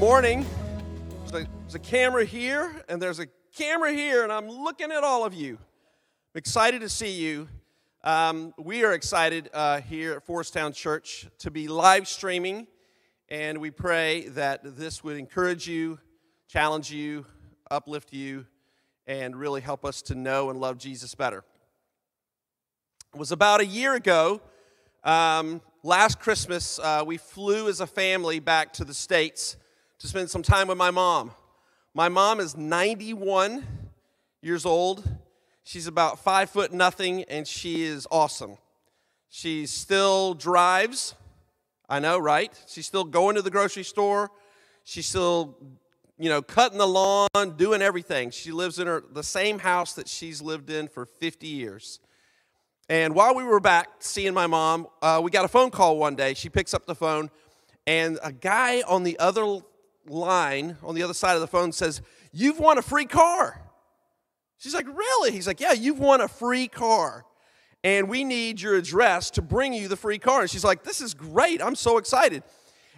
morning. There's a, there's a camera here, and there's a camera here, and I'm looking at all of you. I'm excited to see you. Um, we are excited uh, here at Forest Town Church to be live streaming, and we pray that this would encourage you, challenge you, uplift you, and really help us to know and love Jesus better. It was about a year ago, um, last Christmas, uh, we flew as a family back to the States to spend some time with my mom. My mom is 91 years old. She's about five foot nothing, and she is awesome. She still drives. I know, right? She's still going to the grocery store. She's still, you know, cutting the lawn, doing everything. She lives in her, the same house that she's lived in for 50 years. And while we were back seeing my mom, uh, we got a phone call one day. She picks up the phone, and a guy on the other line, on the other side of the phone, says, You've won a free car. She's like, Really? He's like, Yeah, you've won a free car. And we need your address to bring you the free car. And she's like, This is great. I'm so excited.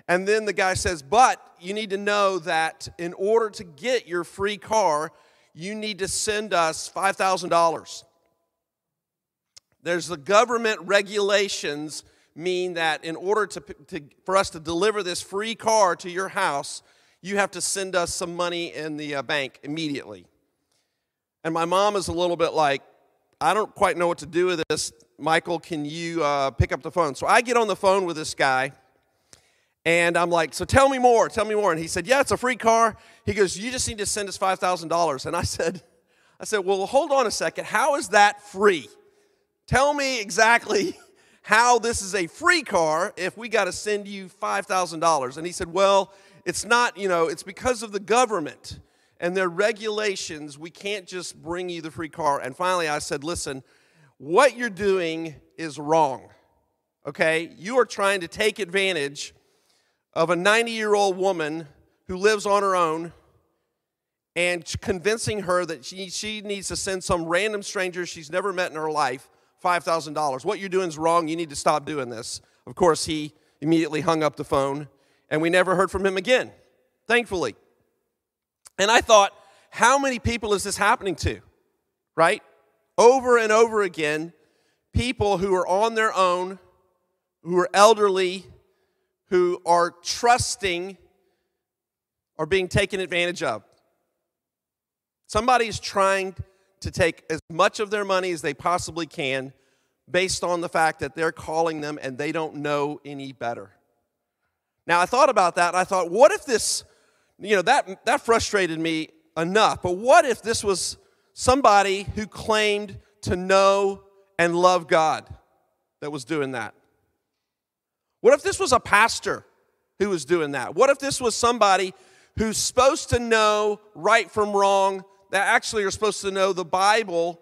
And then the guy says, But you need to know that in order to get your free car, you need to send us $5,000. There's the government regulations mean that in order to, to, for us to deliver this free car to your house, you have to send us some money in the uh, bank immediately. And my mom is a little bit like, I don't quite know what to do with this. Michael, can you uh, pick up the phone? So I get on the phone with this guy, and I'm like, So tell me more, tell me more. And he said, Yeah, it's a free car. He goes, You just need to send us $5,000. And I said, I said, Well, hold on a second. How is that free? Tell me exactly how this is a free car if we got to send you $5,000. And he said, Well, it's not, you know, it's because of the government and their regulations. We can't just bring you the free car. And finally, I said, Listen, what you're doing is wrong. Okay? You are trying to take advantage of a 90 year old woman who lives on her own and convincing her that she, she needs to send some random stranger she's never met in her life $5,000. What you're doing is wrong. You need to stop doing this. Of course, he immediately hung up the phone, and we never heard from him again, thankfully. And I thought, how many people is this happening to? Right? Over and over again, people who are on their own, who are elderly, who are trusting, are being taken advantage of. Somebody is trying to take as much of their money as they possibly can based on the fact that they're calling them and they don't know any better. Now, I thought about that. I thought, what if this, you know, that, that frustrated me enough, but what if this was somebody who claimed to know and love God that was doing that? What if this was a pastor who was doing that? What if this was somebody who's supposed to know right from wrong, that actually are supposed to know the Bible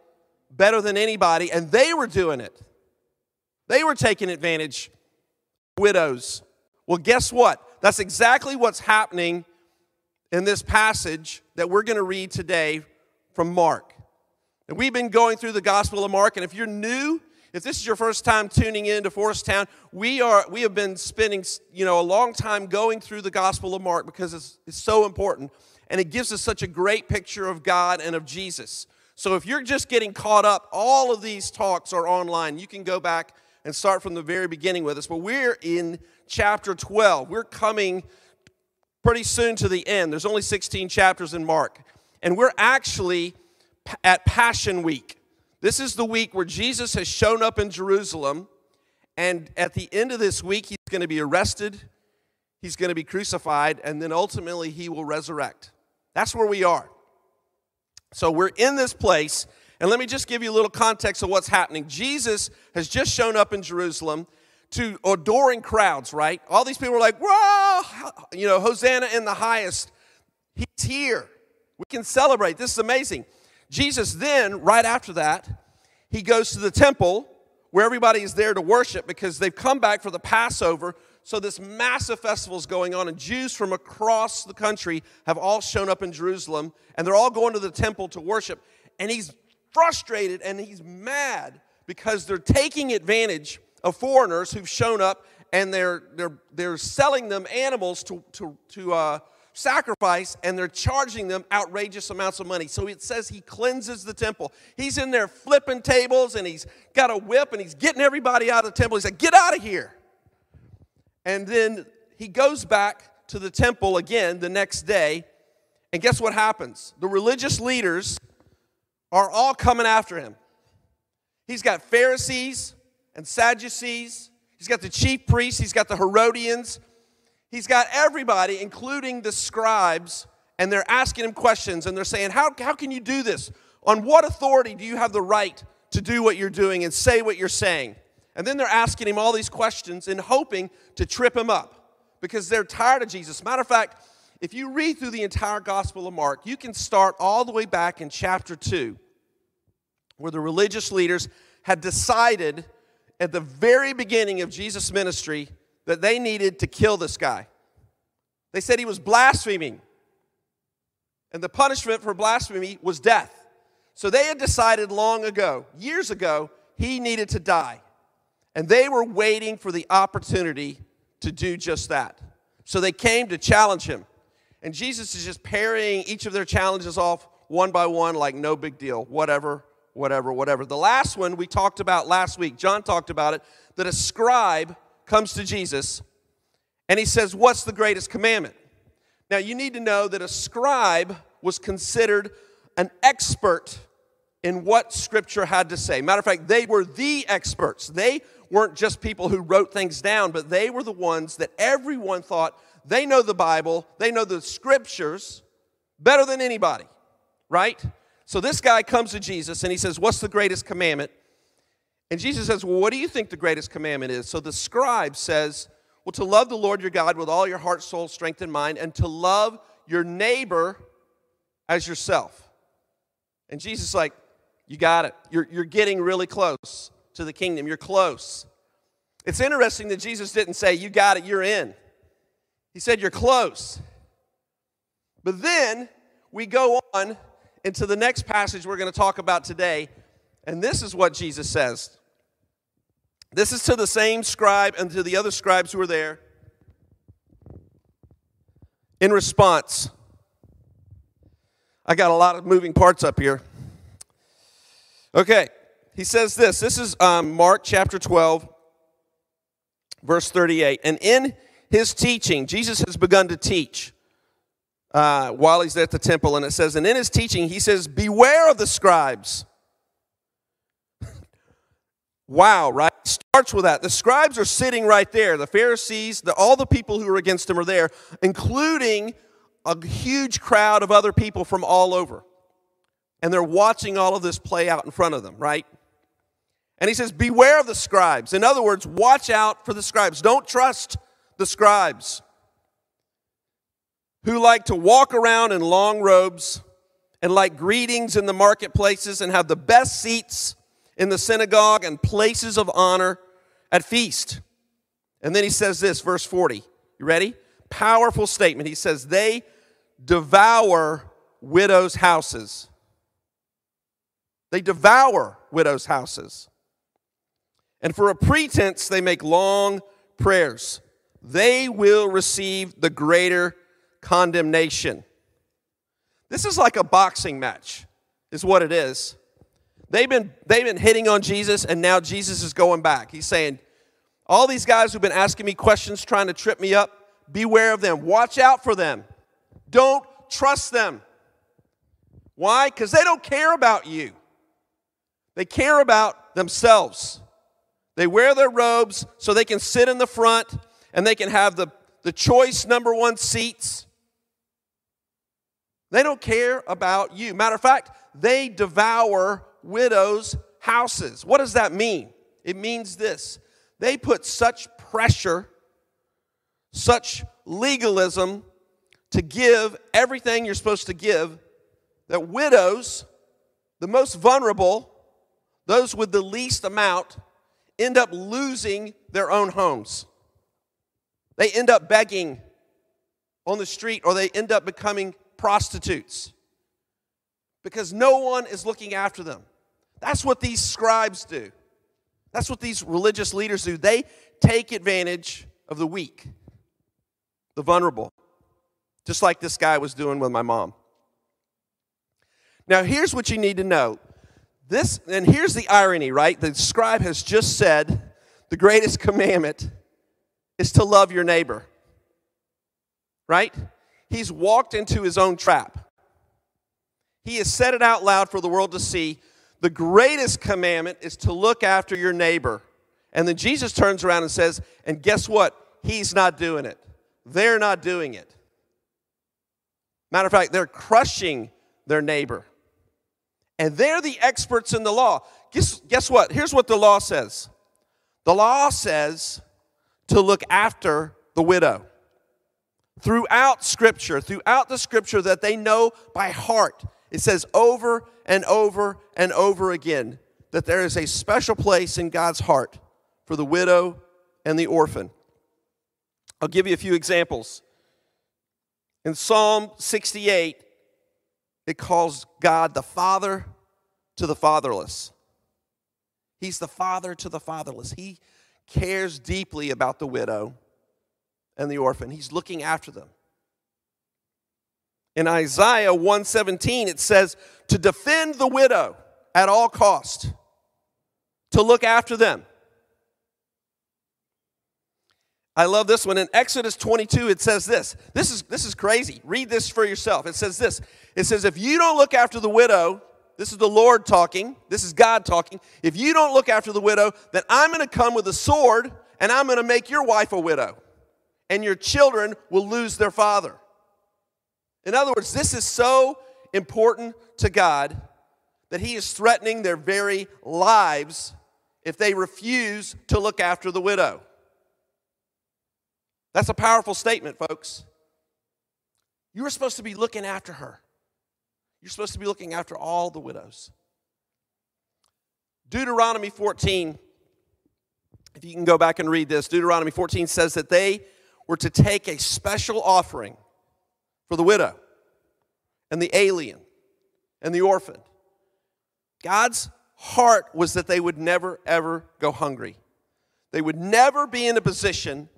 better than anybody, and they were doing it. They were taking advantage widows. Well, guess what? That's exactly what's happening in this passage that we're going to read today from Mark. And we've been going through the Gospel of Mark, and if you're new, if this is your first time tuning in to Forest Town, we are we have been spending you know a long time going through the Gospel of Mark because it's, it's so important and it gives us such a great picture of God and of Jesus. So if you're just getting caught up, all of these talks are online. You can go back and start from the very beginning with us. But we're in chapter 12. We're coming pretty soon to the end. There's only 16 chapters in Mark. And we're actually at Passion Week. This is the week where Jesus has shown up in Jerusalem. And at the end of this week, he's going to be arrested, he's going to be crucified, and then ultimately he will resurrect. That's where we are. So we're in this place, and let me just give you a little context of what's happening. Jesus has just shown up in Jerusalem to adoring crowds, right? All these people are like, whoa, you know, Hosanna in the highest. He's here. We can celebrate. This is amazing. Jesus then, right after that, he goes to the temple where everybody is there to worship because they've come back for the Passover so this massive festival is going on, and Jews from across the country have all shown up in Jerusalem, and they're all going to the temple to worship. And he's frustrated and he's mad because they're taking advantage of foreigners who've shown up and they're, they're, they're selling them animals to, to, to, uh, sacrifice and they're charging them outrageous amounts of money. So it says he cleanses the temple. He's in there flipping tables and he's got a whip and he's getting everybody out of the temple. He's like, Get out of here. And then he goes back to the temple again the next day. And guess what happens? The religious leaders are all coming after him. He's got Pharisees and Sadducees, he's got the chief priests, he's got the Herodians, he's got everybody, including the scribes, and they're asking him questions and they're saying, How, how can you do this? On what authority do you have the right to do what you're doing and say what you're saying? And then they're asking him all these questions and hoping to trip him up because they're tired of Jesus. Matter of fact, if you read through the entire Gospel of Mark, you can start all the way back in chapter 2, where the religious leaders had decided at the very beginning of Jesus' ministry that they needed to kill this guy. They said he was blaspheming, and the punishment for blasphemy was death. So they had decided long ago, years ago, he needed to die. And they were waiting for the opportunity to do just that. So they came to challenge him. And Jesus is just parrying each of their challenges off one by one, like no big deal, whatever, whatever, whatever. The last one we talked about last week, John talked about it, that a scribe comes to Jesus and he says, What's the greatest commandment? Now, you need to know that a scribe was considered an expert in what Scripture had to say. Matter of fact, they were the experts. They weren't just people who wrote things down, but they were the ones that everyone thought they know the Bible, they know the Scriptures better than anybody, right? So this guy comes to Jesus and he says, What's the greatest commandment? And Jesus says, Well, what do you think the greatest commandment is? So the scribe says, Well, to love the Lord your God with all your heart, soul, strength, and mind, and to love your neighbor as yourself. And Jesus is like, You got it. You're, you're getting really close to the kingdom. You're close. It's interesting that Jesus didn't say, You got it, you're in. He said, You're close. But then we go on into the next passage we're going to talk about today, and this is what Jesus says. This is to the same scribe and to the other scribes who were there. In response, I got a lot of moving parts up here. Okay, he says this. This is um, Mark chapter 12, verse 38. And in his teaching, Jesus has begun to teach uh, while he's at the temple, and it says, and in his teaching, he says, Beware of the scribes. wow, right? Starts with that. The scribes are sitting right there. The Pharisees, the, all the people who are against him are there, including a huge crowd of other people from all over. And they're watching all of this play out in front of them, right? And he says, Beware of the scribes. In other words, watch out for the scribes. Don't trust the scribes who like to walk around in long robes and like greetings in the marketplaces and have the best seats in the synagogue and places of honor at feast. And then he says this, verse 40. You ready? Powerful statement. He says, They devour widows' houses. They devour widows' houses. And for a pretense, they make long prayers they will receive the greater condemnation. This is like a boxing match, is what it is. They've been, they've been hitting on Jesus, and now Jesus is going back. He's saying, All these guys who've been asking me questions, trying to trip me up, beware of them. Watch out for them. Don't trust them. Why? Because they don't care about you, they care about themselves. They wear their robes so they can sit in the front and they can have the, the choice number one seats. They don't care about you. Matter of fact, they devour widows' houses. What does that mean? It means this they put such pressure, such legalism to give everything you're supposed to give that widows, the most vulnerable, those with the least amount, end up losing their own homes. They end up begging on the street or they end up becoming prostitutes because no one is looking after them. That's what these scribes do. That's what these religious leaders do. They take advantage of the weak, the vulnerable. just like this guy was doing with my mom. Now, here's what you need to know. This, and here's the irony, right? The scribe has just said the greatest commandment is to love your neighbor, right? He's walked into his own trap. He has said it out loud for the world to see. The greatest commandment is to look after your neighbor. And then Jesus turns around and says, and guess what? He's not doing it. They're not doing it. Matter of fact, they're crushing their neighbor. And they're the experts in the law. Guess, guess what? Here's what the law says the law says to look after the widow. Throughout Scripture, throughout the Scripture that they know by heart, it says over and over and over again that there is a special place in God's heart for the widow and the orphan. I'll give you a few examples. In Psalm 68, it calls God the Father to the fatherless. He's the Father to the fatherless. He cares deeply about the widow and the orphan. He's looking after them. In Isaiah 117 it says to defend the widow at all cost, to look after them. I love this one. In Exodus 22, it says this. This is, this is crazy. Read this for yourself. It says this. It says, if you don't look after the widow, this is the Lord talking, this is God talking. If you don't look after the widow, then I'm going to come with a sword and I'm going to make your wife a widow, and your children will lose their father. In other words, this is so important to God that He is threatening their very lives if they refuse to look after the widow. That's a powerful statement, folks. You were supposed to be looking after her. You're supposed to be looking after all the widows. Deuteronomy 14, if you can go back and read this, Deuteronomy 14 says that they were to take a special offering for the widow and the alien and the orphan. God's heart was that they would never, ever go hungry. They would never be in a position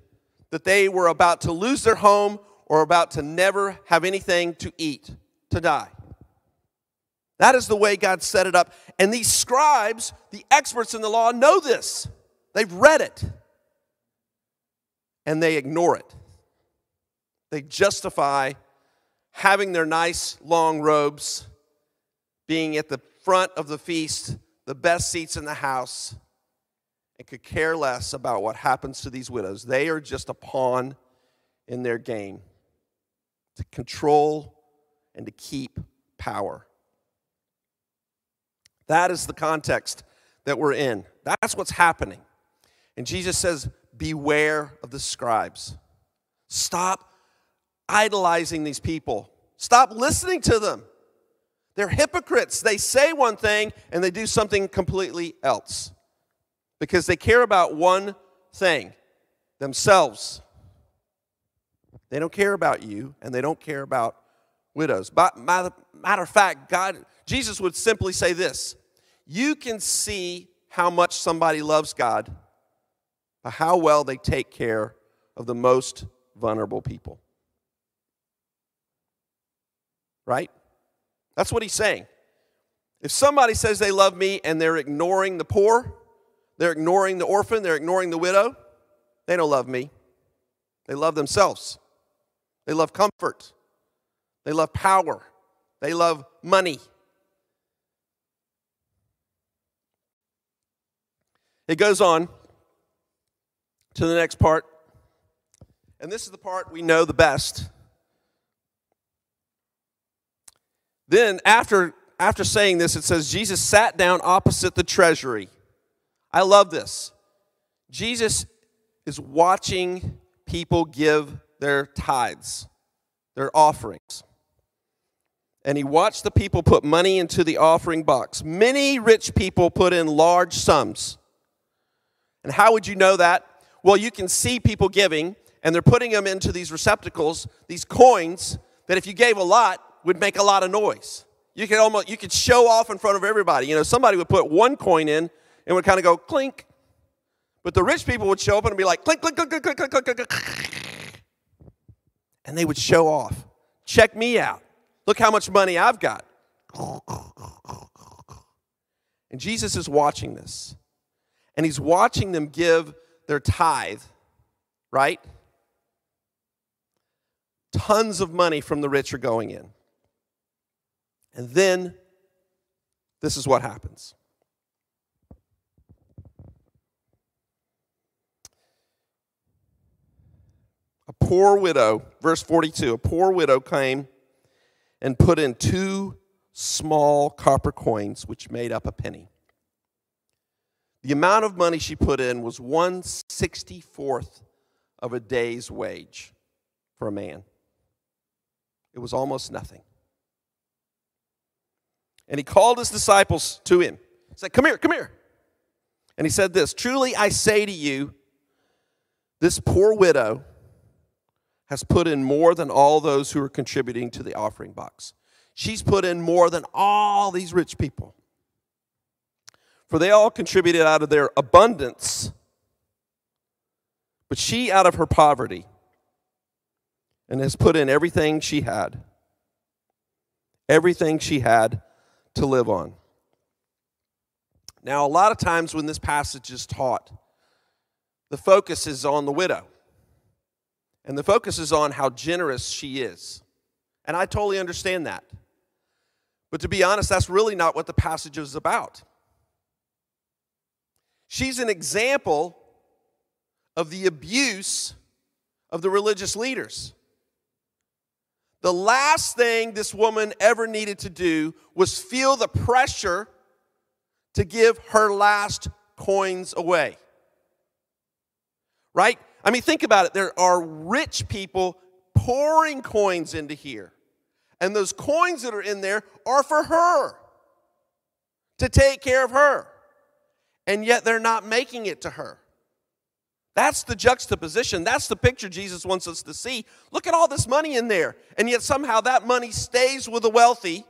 that they were about to lose their home or about to never have anything to eat, to die. That is the way God set it up. And these scribes, the experts in the law, know this. They've read it. And they ignore it. They justify having their nice long robes, being at the front of the feast, the best seats in the house, and could care less about what happens to these widows. They are just a pawn in their game to control and to keep power. That is the context that we're in. That's what's happening. And Jesus says, Beware of the scribes. Stop idolizing these people, stop listening to them. They're hypocrites. They say one thing and they do something completely else because they care about one thing themselves. They don't care about you and they don't care about widows. But matter, of fact, God, Jesus would simply say this You can see how much somebody loves God by how well they take care of the most vulnerable people. Right? That's what he's saying. If somebody says they love me and they're ignoring the poor, they're ignoring the orphan, they're ignoring the widow, they don't love me. They love themselves. They love comfort. They love power. They love money. It goes on to the next part. And this is the part we know the best. Then, after, after saying this, it says Jesus sat down opposite the treasury. I love this. Jesus is watching people give their tithes, their offerings. And he watched the people put money into the offering box. Many rich people put in large sums. And how would you know that? Well, you can see people giving, and they're putting them into these receptacles, these coins that if you gave a lot, would make a lot of noise. You could almost you could show off in front of everybody. You know, somebody would put one coin in and would kind of go clink. But the rich people would show up and be like clink, clink, clink, clink, clink, clink, clink, clink. Clink, and they would show off. Check me out. Look how much money I've got. And Jesus is watching this. And he's watching them give their tithe, right? Tons of money from the rich are going in. And then this is what happens. Poor widow, verse 42, a poor widow came and put in two small copper coins, which made up a penny. The amount of money she put in was 164th of a day's wage for a man. It was almost nothing. And he called his disciples to him. He said, Come here, come here. And he said this Truly I say to you, this poor widow has put in more than all those who are contributing to the offering box. She's put in more than all these rich people. For they all contributed out of their abundance, but she out of her poverty, and has put in everything she had. Everything she had to live on. Now, a lot of times when this passage is taught, the focus is on the widow. And the focus is on how generous she is. And I totally understand that. But to be honest, that's really not what the passage is about. She's an example of the abuse of the religious leaders. The last thing this woman ever needed to do was feel the pressure to give her last coins away. Right? I mean, think about it. There are rich people pouring coins into here. And those coins that are in there are for her to take care of her. And yet they're not making it to her. That's the juxtaposition. That's the picture Jesus wants us to see. Look at all this money in there. And yet somehow that money stays with the wealthy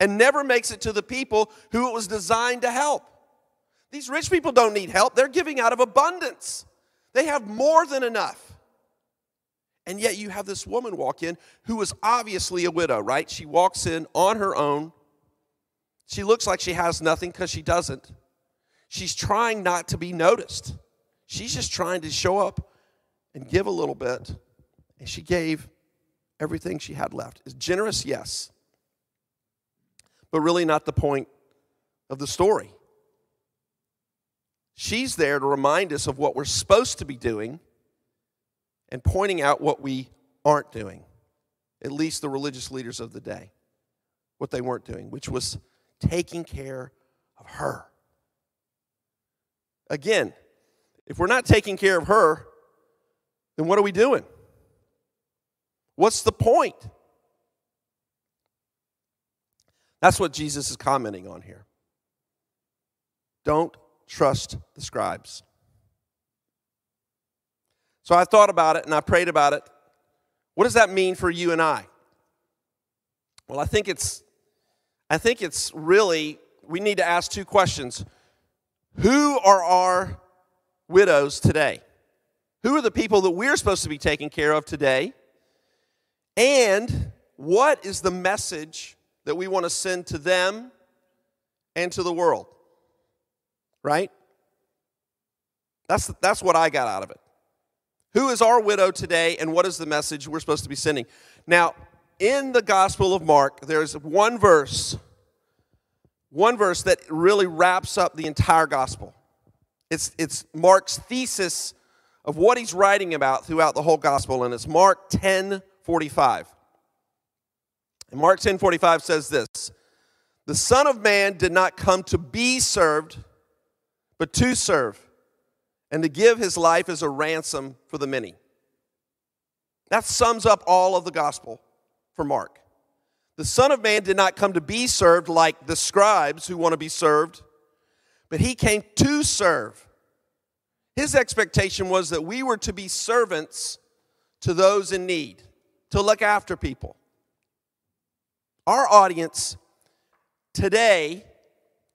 and never makes it to the people who it was designed to help. These rich people don't need help, they're giving out of abundance. They have more than enough. And yet you have this woman walk in who is obviously a widow, right? She walks in on her own. She looks like she has nothing because she doesn't. She's trying not to be noticed. She's just trying to show up and give a little bit. And she gave everything she had left. Is generous? Yes. But really not the point of the story. She's there to remind us of what we're supposed to be doing and pointing out what we aren't doing, at least the religious leaders of the day, what they weren't doing, which was taking care of her. Again, if we're not taking care of her, then what are we doing? What's the point? That's what Jesus is commenting on here. Don't trust the scribes. So I thought about it and I prayed about it. What does that mean for you and I? Well, I think it's I think it's really we need to ask two questions. Who are our widows today? Who are the people that we're supposed to be taking care of today? And what is the message that we want to send to them and to the world? Right? That's, that's what I got out of it. Who is our widow today, and what is the message we're supposed to be sending? Now, in the Gospel of Mark, there's one verse, one verse that really wraps up the entire Gospel. It's, it's Mark's thesis of what he's writing about throughout the whole Gospel, and it's Mark 10 45. And Mark 10 45 says this The Son of Man did not come to be served but to serve and to give his life as a ransom for the many. That sums up all of the gospel for Mark. The Son of Man did not come to be served like the scribes who want to be served, but he came to serve. His expectation was that we were to be servants to those in need, to look after people. Our audience today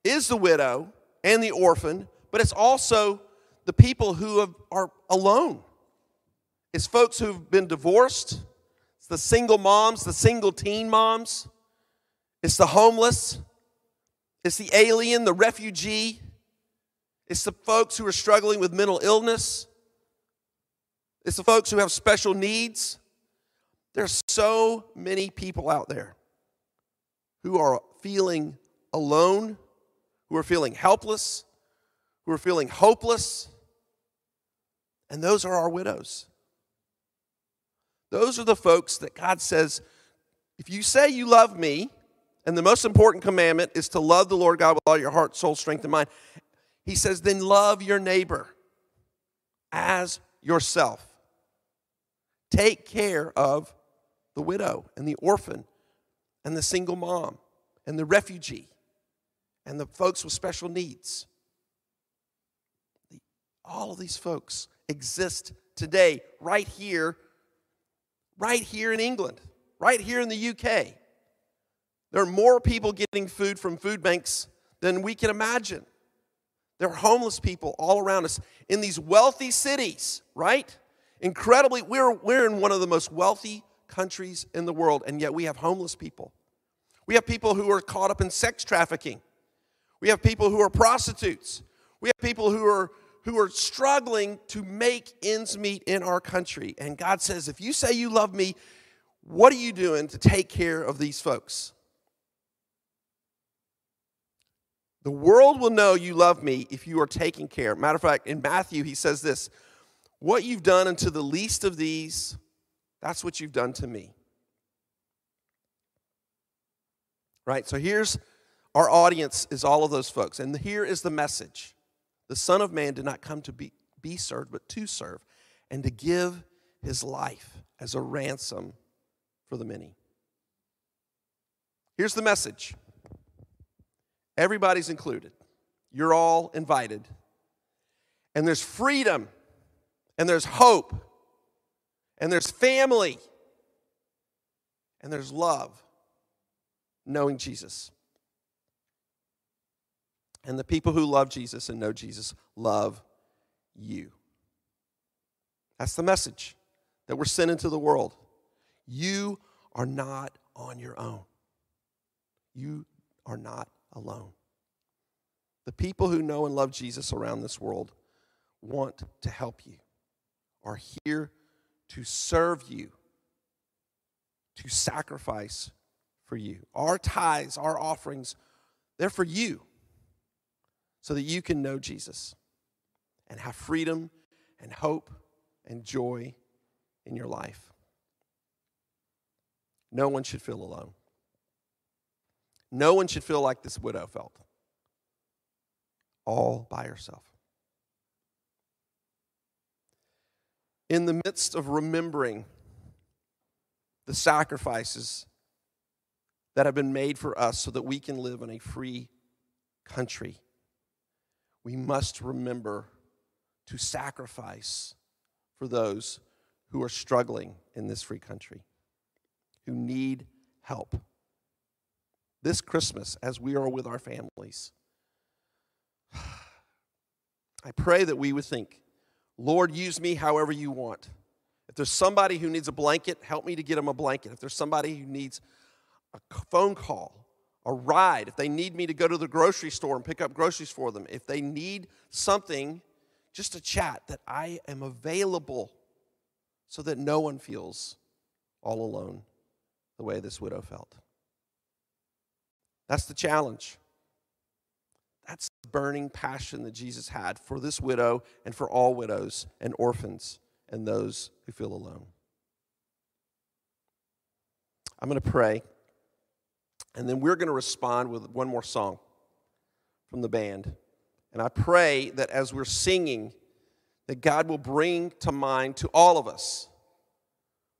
is the widow and the orphan but it's also the people who have, are alone. It's folks who've been divorced, It's the single moms, the single teen moms. It's the homeless. It's the alien, the refugee. It's the folks who are struggling with mental illness. It's the folks who have special needs. There's so many people out there who are feeling alone, who are feeling helpless, who are feeling hopeless. And those are our widows. Those are the folks that God says, if you say you love me, and the most important commandment is to love the Lord God with all your heart, soul, strength, and mind, he says, then love your neighbor as yourself. Take care of the widow and the orphan and the single mom and the refugee and the folks with special needs. All of these folks exist today, right here, right here in England, right here in the UK. There are more people getting food from food banks than we can imagine. There are homeless people all around us in these wealthy cities, right? Incredibly, we're, we're in one of the most wealthy countries in the world, and yet we have homeless people. We have people who are caught up in sex trafficking. We have people who are prostitutes. We have people who are who are struggling to make ends meet in our country. And God says, if you say you love me, what are you doing to take care of these folks? The world will know you love me if you are taking care. Matter of fact, in Matthew, he says this What you've done unto the least of these, that's what you've done to me. Right? So here's our audience is all of those folks. And here is the message The Son of Man did not come to be, be served, but to serve, and to give his life as a ransom for the many. Here's the message Everybody's included. You're all invited. And there's freedom, and there's hope, and there's family, and there's love, knowing Jesus. And the people who love Jesus and know Jesus love you. That's the message that we're sent into the world. You are not on your own. You are not alone. The people who know and love Jesus around this world want to help you, are here to serve you, to sacrifice for you. Our tithes, our offerings, they're for you so that you can know Jesus and have freedom and hope and joy in your life. No one should feel alone. No one should feel like this widow felt, all by herself. In the midst of remembering the sacrifices that have been made for us so that we can live in a free country, we must remember to sacrifice for those who are struggling in this free country, who need help this Christmas as we are with our families. I pray that we would think, Lord, use me however you want. If there's somebody who needs a blanket, help me to get them a blanket. If there's somebody who needs a phone call, a ride, if they need me to go to the grocery store and pick up groceries for them, if they need something, just a chat, that I am available so that no one feels all alone the way this widow felt. That's the challenge. That's the burning passion that Jesus had for this widow and for all widows and orphans and those who feel alone. I'm going to pray, and then we're going to respond with one more song from the band. And I pray that as we're singing, that God will bring to mind to all of us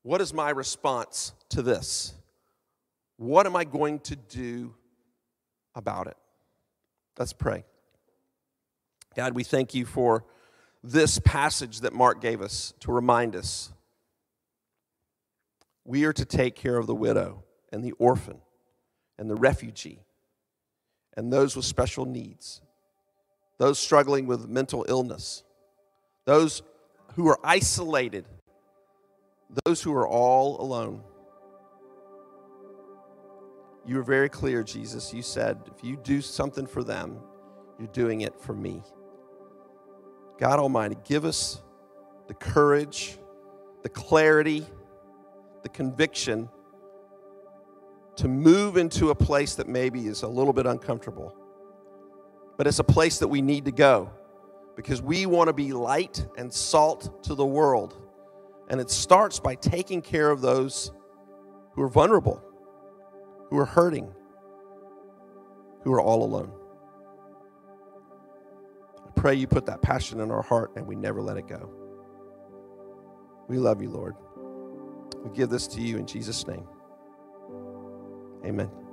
what is my response to this? What am I going to do about it. Let's pray. God, we thank you for this passage that Mark gave us to remind us we are to take care of the widow and the orphan and the refugee and those with special needs, those struggling with mental illness, those who are isolated, those who are all alone. you were very clear, Jesus. You said, if you do something for them, you're doing it for me. God Almighty, give us the courage, the clarity, the conviction to move into a place that maybe is a little bit uncomfortable, but it's a place that we need to go because we want to be light and salt to the world. And it starts by taking care of those who are vulnerable, who are hurting, who are all alone. I pray you put that passion in our heart and we never let it go. We love you, Lord. We give this to you in Jesus' name. Amen.